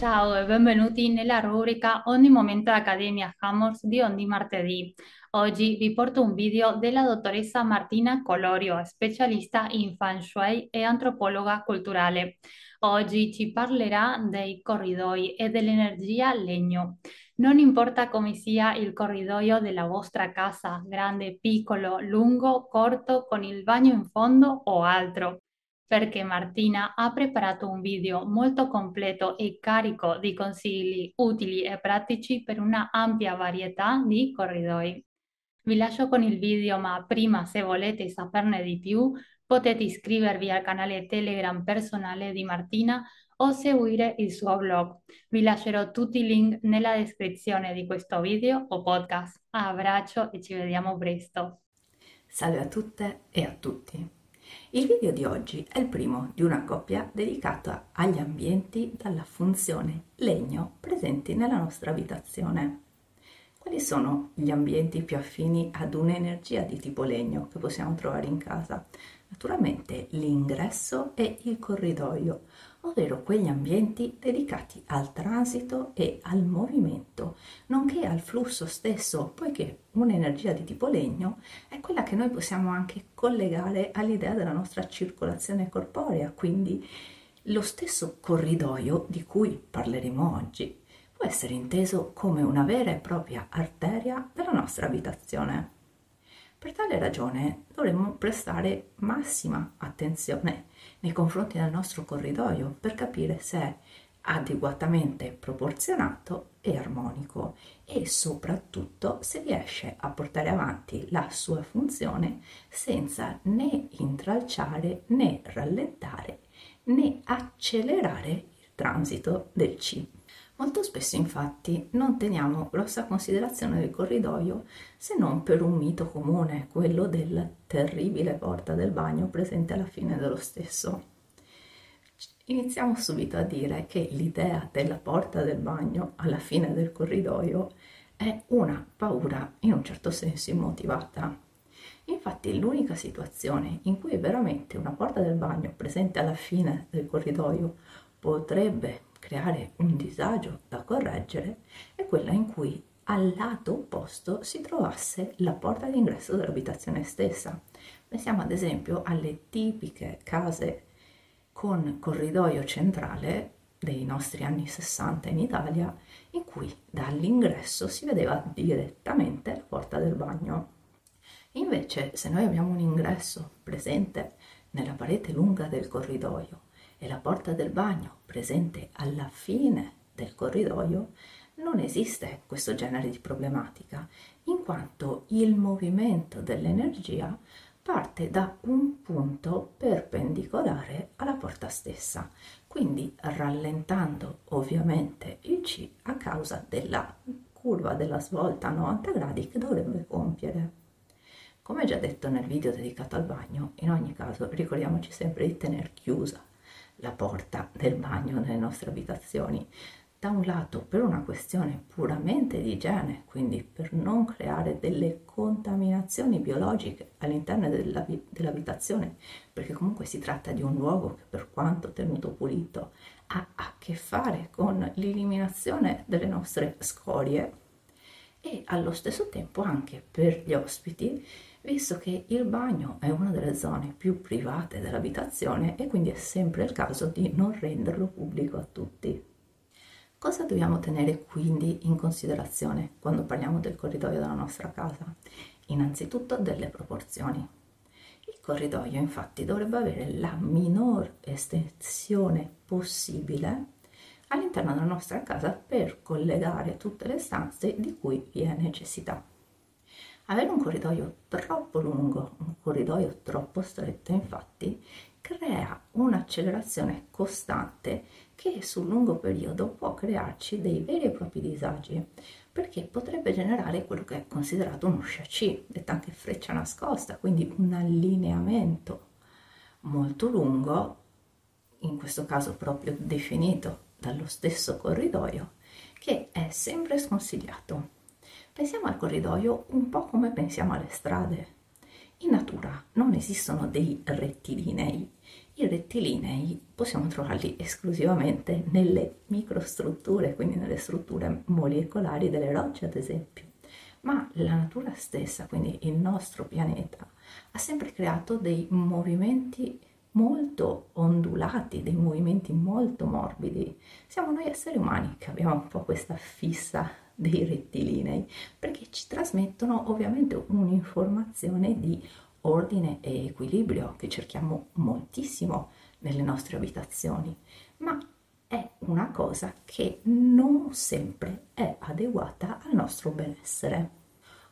Ciao e benvenuti nella rubrica Ogni momento d'Accademia Hammers di ogni martedì. Oggi vi porto un video della dottoressa Martina Colorio, specialista in Feng Shui e antropologa culturale. Oggi ci parlerà dei corridoi e dell'energia legno. Non importa come sia il corridoio della vostra casa, grande, piccolo, lungo, corto, con il bagno in fondo o altro perché Martina ha preparato un video molto completo e carico di consigli utili e pratici per una ampia varietà di corridoi. Vi lascio con il video, ma prima se volete saperne di più potete iscrivervi al canale Telegram personale di Martina o seguire il suo blog. Vi lascerò tutti i link nella descrizione di questo video o podcast. Abbraccio e ci vediamo presto. Salve a tutte e a tutti. Il video di oggi è il primo di una coppia dedicata agli ambienti dalla funzione legno presenti nella nostra abitazione. Quali sono gli ambienti più affini ad un'energia di tipo legno che possiamo trovare in casa? Naturalmente l'ingresso e il corridoio, ovvero quegli ambienti dedicati al transito e al movimento, nonché al flusso stesso, poiché un'energia di tipo legno è quella che noi possiamo anche collegare all'idea della nostra circolazione corporea, quindi lo stesso corridoio di cui parleremo oggi può essere inteso come una vera e propria arteria della nostra abitazione. Per tale ragione dovremmo prestare massima attenzione nei confronti del nostro corridoio per capire se è adeguatamente proporzionato e armonico e soprattutto se riesce a portare avanti la sua funzione senza né intralciare né rallentare né accelerare il transito del cibo. Molto spesso infatti non teniamo grossa considerazione del corridoio se non per un mito comune, quello della terribile porta del bagno presente alla fine dello stesso. Iniziamo subito a dire che l'idea della porta del bagno alla fine del corridoio è una paura in un certo senso immotivata. Infatti l'unica situazione in cui veramente una porta del bagno presente alla fine del corridoio potrebbe creare un disagio da correggere è quella in cui al lato opposto si trovasse la porta d'ingresso dell'abitazione stessa. Pensiamo ad esempio alle tipiche case con corridoio centrale dei nostri anni 60 in Italia, in cui dall'ingresso si vedeva direttamente la porta del bagno. Invece, se noi abbiamo un ingresso presente nella parete lunga del corridoio e la porta del bagno presente alla fine del corridoio, non esiste questo genere di problematica, in quanto il movimento dell'energia parte da un punto perpendicolare alla porta stessa, quindi rallentando ovviamente il C a causa della curva della svolta a 90 gradi che dovrebbe compiere. Come già detto nel video dedicato al bagno, in ogni caso ricordiamoci sempre di tenere chiusa la porta del bagno nelle nostre abitazioni. Da un lato per una questione puramente di igiene, quindi per non creare delle contaminazioni biologiche all'interno della, dell'abitazione, perché comunque si tratta di un luogo che per quanto tenuto pulito ha a che fare con l'eliminazione delle nostre scorie e allo stesso tempo anche per gli ospiti visto che il bagno è una delle zone più private dell'abitazione e quindi è sempre il caso di non renderlo pubblico a tutti. Cosa dobbiamo tenere quindi in considerazione quando parliamo del corridoio della nostra casa? Innanzitutto delle proporzioni. Il corridoio infatti dovrebbe avere la minor estensione possibile all'interno della nostra casa per collegare tutte le stanze di cui vi è necessità. Avere un corridoio troppo lungo, un corridoio troppo stretto, infatti, crea un'accelerazione costante che sul lungo periodo può crearci dei veri e propri disagi, perché potrebbe generare quello che è considerato uno sciaci, detta anche freccia nascosta, quindi un allineamento molto lungo, in questo caso proprio definito dallo stesso corridoio, che è sempre sconsigliato. Pensiamo al corridoio un po' come pensiamo alle strade. In natura non esistono dei rettilinei, I rettilinei possiamo trovarli esclusivamente nelle microstrutture, quindi nelle strutture molecolari delle rocce ad esempio, ma la natura stessa, quindi il nostro pianeta, ha sempre creato dei movimenti molto ondulati, dei movimenti molto morbidi. Siamo noi esseri umani che abbiamo un po' questa fissa dei rettilinei perché ci trasmettono ovviamente un'informazione di ordine e equilibrio che cerchiamo moltissimo nelle nostre abitazioni, ma è una cosa che non sempre è adeguata al nostro benessere.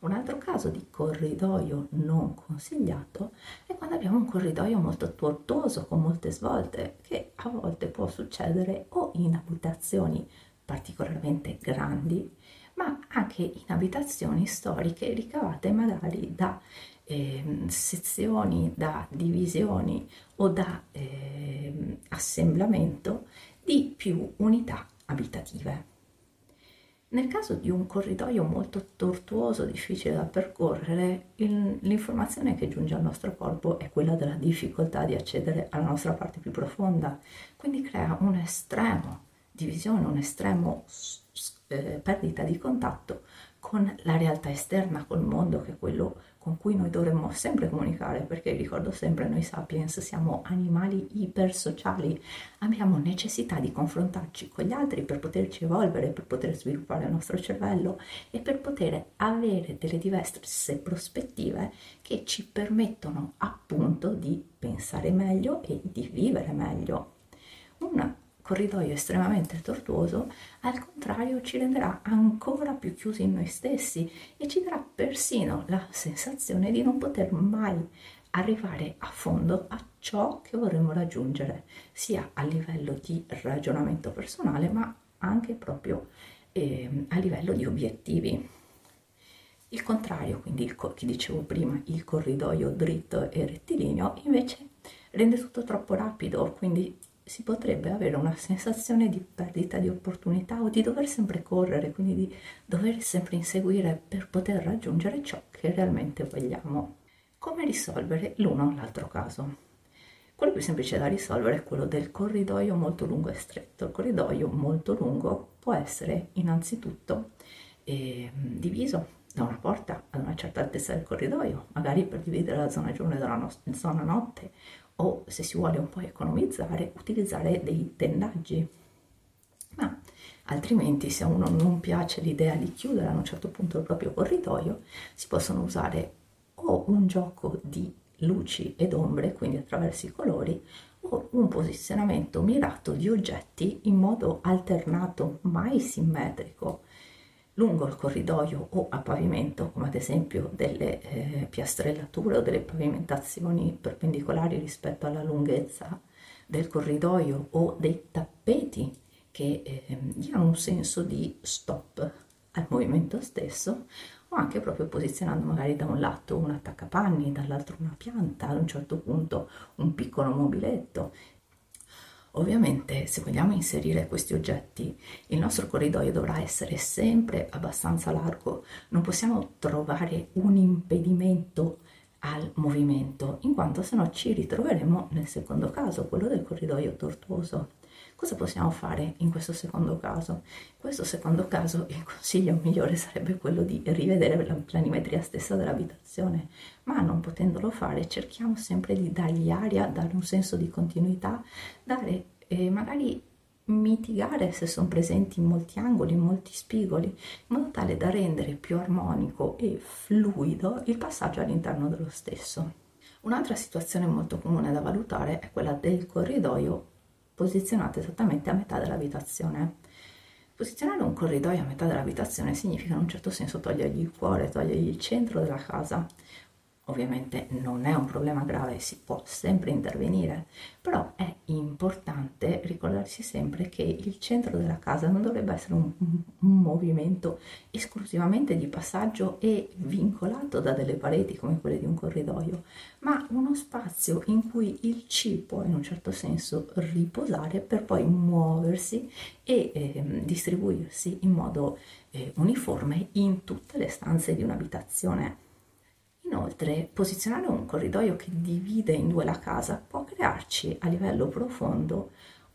Un altro caso di corridoio non consigliato è quando abbiamo un corridoio molto tortuoso con molte svolte che a volte può succedere o in abitazioni particolarmente grandi ma anche in abitazioni storiche ricavate magari da eh, sezioni, da divisioni o da eh, assemblamento di più unità abitative. Nel caso di un corridoio molto tortuoso, difficile da percorrere, il, l'informazione che giunge al nostro corpo è quella della difficoltà di accedere alla nostra parte più profonda, quindi crea un estremo divisione, un estremo eh, perdita di contatto con la realtà esterna, col mondo, che è quello con cui noi dovremmo sempre comunicare, perché ricordo sempre, noi sapiens siamo animali ipersociali, abbiamo necessità di confrontarci con gli altri per poterci evolvere, per poter sviluppare il nostro cervello e per poter avere delle diverse prospettive che ci permettono appunto di pensare meglio e di vivere meglio. Una corridoio estremamente tortuoso, al contrario ci renderà ancora più chiusi in noi stessi e ci darà persino la sensazione di non poter mai arrivare a fondo a ciò che vorremmo raggiungere, sia a livello di ragionamento personale, ma anche proprio eh, a livello di obiettivi. Il contrario, quindi il, che dicevo prima, il corridoio dritto e rettilineo, invece rende tutto troppo rapido, quindi si potrebbe avere una sensazione di perdita di opportunità o di dover sempre correre, quindi di dover sempre inseguire per poter raggiungere ciò che realmente vogliamo. Come risolvere l'uno o l'altro caso? Quello più semplice da risolvere è quello del corridoio molto lungo e stretto. Il corridoio molto lungo può essere innanzitutto eh, diviso da una porta ad una certa altezza del corridoio, magari per dividere la zona giorno dalla no- zona notte, o se si vuole un po' economizzare, utilizzare dei tendaggi. Ma altrimenti, se a uno non piace l'idea di chiudere a un certo punto il proprio corridoio, si possono usare o un gioco di luci ed ombre, quindi attraverso i colori, o un posizionamento mirato di oggetti in modo alternato, mai simmetrico, lungo il corridoio o a pavimento, come ad esempio delle eh, piastrellature o delle pavimentazioni perpendicolari rispetto alla lunghezza del corridoio o dei tappeti che eh, diano un senso di stop al movimento stesso o anche proprio posizionando magari da un lato un attaccapanni, dall'altro una pianta, ad un certo punto un piccolo mobiletto Ovviamente se vogliamo inserire questi oggetti il nostro corridoio dovrà essere sempre abbastanza largo, non possiamo trovare un impedimento al movimento, in quanto se no ci ritroveremo nel secondo caso, quello del corridoio tortuoso. Cosa possiamo fare in questo secondo caso? In questo secondo caso il consiglio migliore sarebbe quello di rivedere la planimetria stessa dell'abitazione, ma non potendolo fare cerchiamo sempre di dargli aria, dare un senso di continuità, dare e magari mitigare se sono presenti in molti angoli, in molti spigoli, in modo tale da rendere più armonico e fluido il passaggio all'interno dello stesso. Un'altra situazione molto comune da valutare è quella del corridoio posizionato esattamente a metà dell'abitazione. Posizionare un corridoio a metà dell'abitazione significa in un certo senso togliergli il cuore, togliergli il centro della casa, Ovviamente non è un problema grave, si può sempre intervenire, però è importante ricordarsi sempre che il centro della casa non dovrebbe essere un, un, movimento esclusivamente di passaggio e vincolato da delle pareti come quelle di un corridoio, ma uno spazio in cui il ci può in un certo senso riposare per poi muoversi e eh, distribuirsi in modo eh, uniforme in tutte le stanze di un'abitazione Inoltre, posizionare un corridoio che divide in due la casa può crearci a livello profondo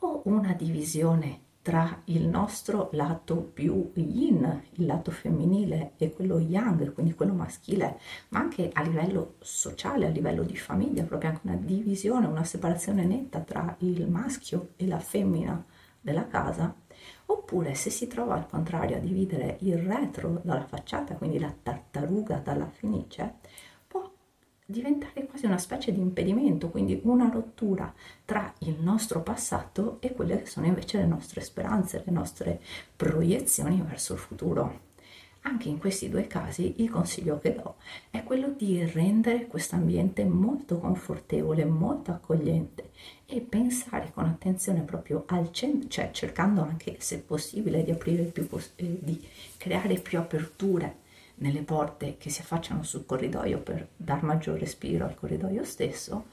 o una divisione tra il nostro lato più yin, il lato femminile, e quello yang, quindi quello maschile, ma anche a livello sociale, a livello di famiglia, proprio anche una divisione, una separazione netta tra il maschio e la femmina della casa, oppure se si trova al contrario a dividere il retro dalla facciata, quindi la tartaruga dalla fenice, diventare quasi una specie di impedimento, quindi una rottura tra il nostro passato e quelle che sono invece le nostre speranze, le nostre proiezioni verso il futuro. Anche in questi due casi il consiglio che do è quello di rendere questo ambiente molto confortevole, molto accogliente e pensare con attenzione proprio al centro, cioè cercando anche se possibile di aprire più, eh, di creare più aperture nelle porte che si affacciano sul corridoio per dar maggior respiro al corridoio stesso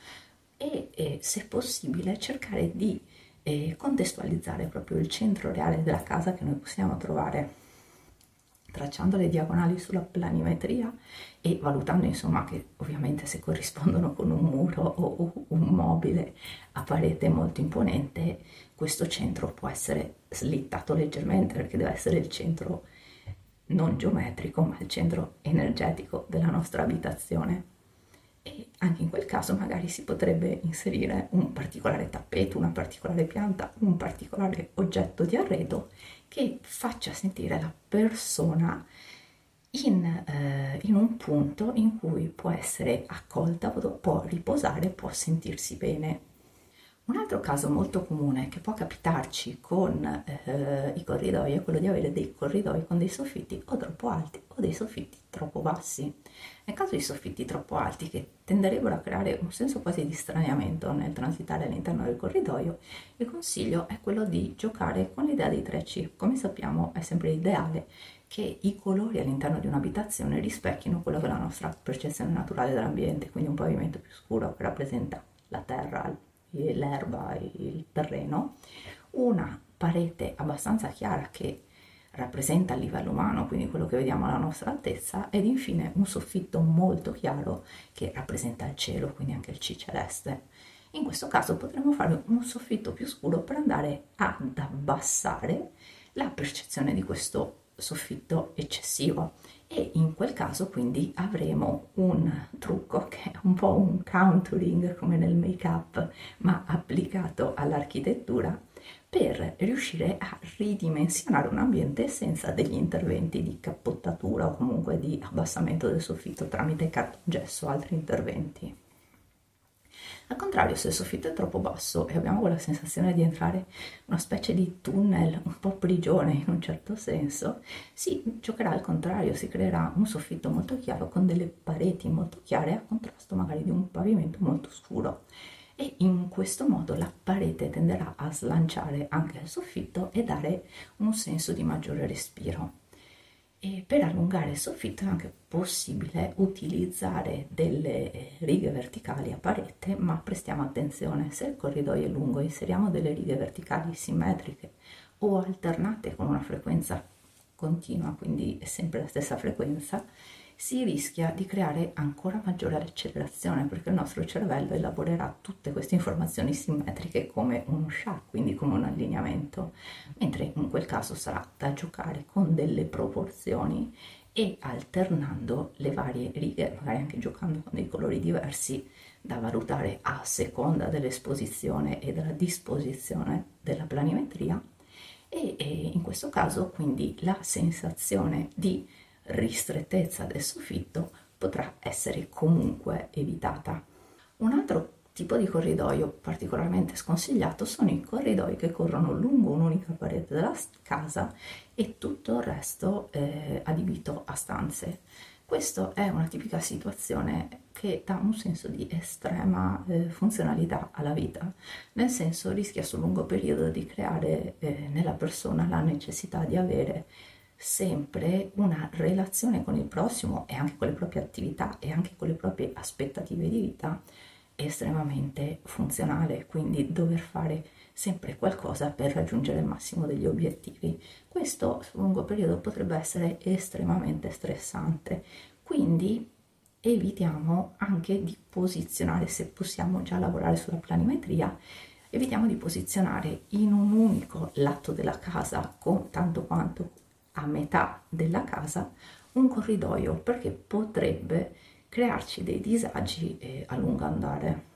e, e se possibile cercare di eh, contestualizzare proprio il centro reale della casa che noi possiamo trovare tracciando le diagonali sulla planimetria e valutando insomma che ovviamente se corrispondono con un muro o un mobile a parete molto imponente questo centro può essere slittato leggermente perché deve essere il centro non geometrico, ma il centro energetico della nostra abitazione. E anche in quel caso magari si potrebbe inserire un particolare tappeto, una particolare pianta, un particolare oggetto di arredo che faccia sentire la persona in, eh, in, un punto in cui può essere accolta, può riposare, può sentirsi bene. Un altro caso molto comune che può capitarci con eh, i corridoi è quello di avere dei corridoi con dei soffitti o troppo alti o dei soffitti troppo bassi. Nel caso di soffitti troppo alti che tenderebbero a creare un senso quasi di straniamento nel transitare all'interno del corridoio, il consiglio è quello di giocare con l'idea dei 3C. Come sappiamo è sempre ideale che i colori all'interno di un'abitazione rispecchino quello che è la nostra percezione naturale dell'ambiente, quindi un pavimento più scuro che rappresenta la terra, l'erba, il terreno, una parete abbastanza chiara che rappresenta il livello umano, quindi quello che vediamo alla nostra altezza, ed infine un soffitto molto chiaro che rappresenta il cielo, quindi anche il C celeste. In questo caso potremmo fare un soffitto più scuro per andare ad abbassare la percezione di questo soffitto eccessivo e in quel caso quindi avremo un trucco che è un po' un contouring come nel make up ma applicato all'architettura per riuscire a ridimensionare un ambiente senza degli interventi di cappottatura o comunque di abbassamento del soffitto tramite cartongesso o altri interventi. Al contrario, se il soffitto è troppo basso e abbiamo quella sensazione di entrare in una specie di tunnel, un po' prigione in un certo senso, si giocherà al contrario, si creerà un soffitto molto chiaro con delle pareti molto chiare a contrasto magari di un pavimento molto scuro e in questo modo la parete tenderà a slanciare anche il soffitto e dare un senso di maggiore respiro. E per allungare il soffitto è anche possibile utilizzare delle eh, righe verticali a parete, ma prestiamo attenzione, se il corridoio è lungo inseriamo delle righe verticali simmetriche o alternate con una frequenza continua, quindi sempre la stessa frequenza, si rischia di creare ancora maggiore accelerazione perché il nostro cervello elaborerà tutte queste informazioni simmetriche come un SHA, quindi come un allineamento, mentre in quel caso sarà da giocare con delle proporzioni e alternando le varie righe, magari anche giocando con dei colori diversi da valutare a seconda dell'esposizione e della disposizione della planimetria. E, e in questo caso quindi la sensazione di ristrettezza del soffitto potrà essere comunque evitata. Un altro tipo di corridoio particolarmente sconsigliato sono i corridoi che corrono lungo un'unica parete della casa e tutto il resto è adibito a stanze. Questa è una tipica situazione che dà un senso di estrema eh, funzionalità alla vita, nel senso rischia sul lungo periodo di creare eh, nella persona la necessità di avere sempre una relazione con il prossimo e anche con le proprie attività e anche con le proprie aspettative di vita estremamente funzionale, quindi dover fare sempre qualcosa per raggiungere il massimo degli obiettivi. Questo sul lungo periodo potrebbe essere estremamente stressante, quindi evitiamo anche di posizionare, se possiamo già lavorare sulla planimetria, evitiamo di posizionare in un unico lato della casa, con tanto quanto a metà della casa, un corridoio perché potrebbe crearci dei disagi eh, a lungo andare.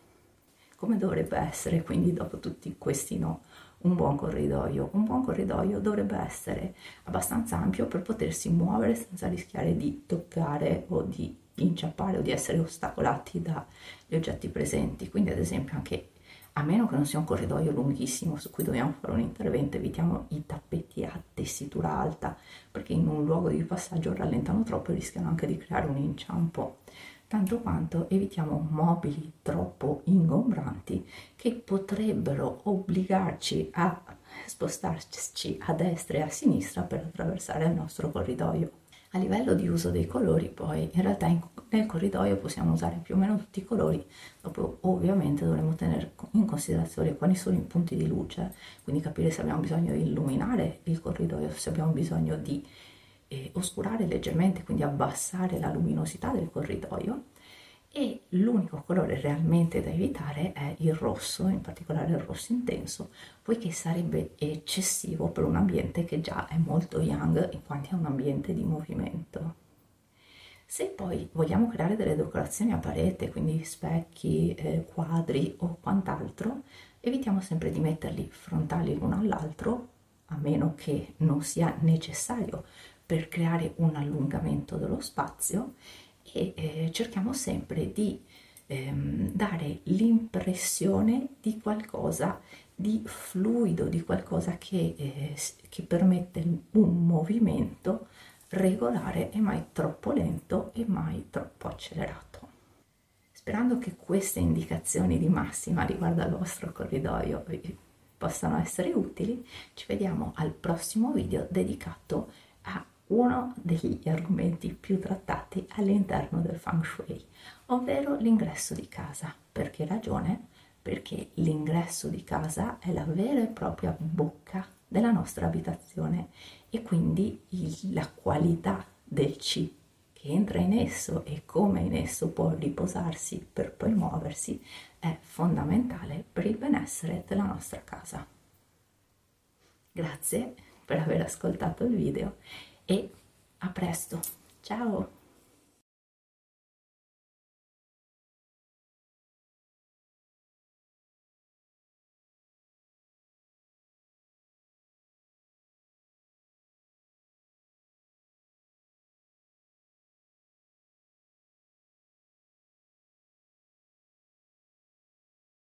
Come dovrebbe essere quindi dopo tutti questi no? Un buon corridoio. Un buon corridoio dovrebbe essere abbastanza ampio per potersi muovere senza rischiare di toccare o di inciappare o di essere ostacolati dagli oggetti presenti. Quindi ad esempio anche a meno che non sia un corridoio lunghissimo su cui dobbiamo fare un intervento, evitiamo i tappeti a tessitura alta perché in un luogo di passaggio rallentano troppo e rischiano anche di creare un inciampo. Tanto quanto evitiamo mobili troppo ingombranti che potrebbero obbligarci a spostarci a destra e a sinistra per attraversare il nostro corridoio. A livello di uso dei colori, poi in realtà in, nel corridoio possiamo usare più o meno tutti i colori, dopo ovviamente dovremo tenere in considerazione quali sono i punti di luce, quindi capire se abbiamo bisogno di illuminare il corridoio, se abbiamo bisogno di eh, oscurare leggermente, quindi abbassare la luminosità del corridoio. E l'unico colore realmente da evitare è il rosso, in particolare il rosso intenso, poiché sarebbe eccessivo per un ambiente che già è molto young in quanto è un ambiente di movimento. Se poi vogliamo creare delle decorazioni a parete, quindi specchi, eh, quadri o quant'altro, evitiamo sempre di metterli frontali l'uno all'altro, a meno che non sia necessario per creare un allungamento dello spazio e eh, cerchiamo sempre di ehm, dare l'impressione di qualcosa di fluido, di qualcosa che, eh, che permette un movimento regolare e mai troppo lento e mai troppo accelerato. Sperando che queste indicazioni di massima riguardo al vostro corridoio possano essere utili, ci vediamo al prossimo video dedicato a uno degli argomenti più trattati all'interno del feng shui, ovvero l'ingresso di casa. Per che ragione? Perché l'ingresso di casa è la vera e propria bocca della nostra abitazione e quindi il, la qualità del chi che entra in esso e come in esso può riposarsi per poi muoversi è fondamentale per il benessere della nostra casa. Grazie per aver ascoltato il video e a presto. Ciao!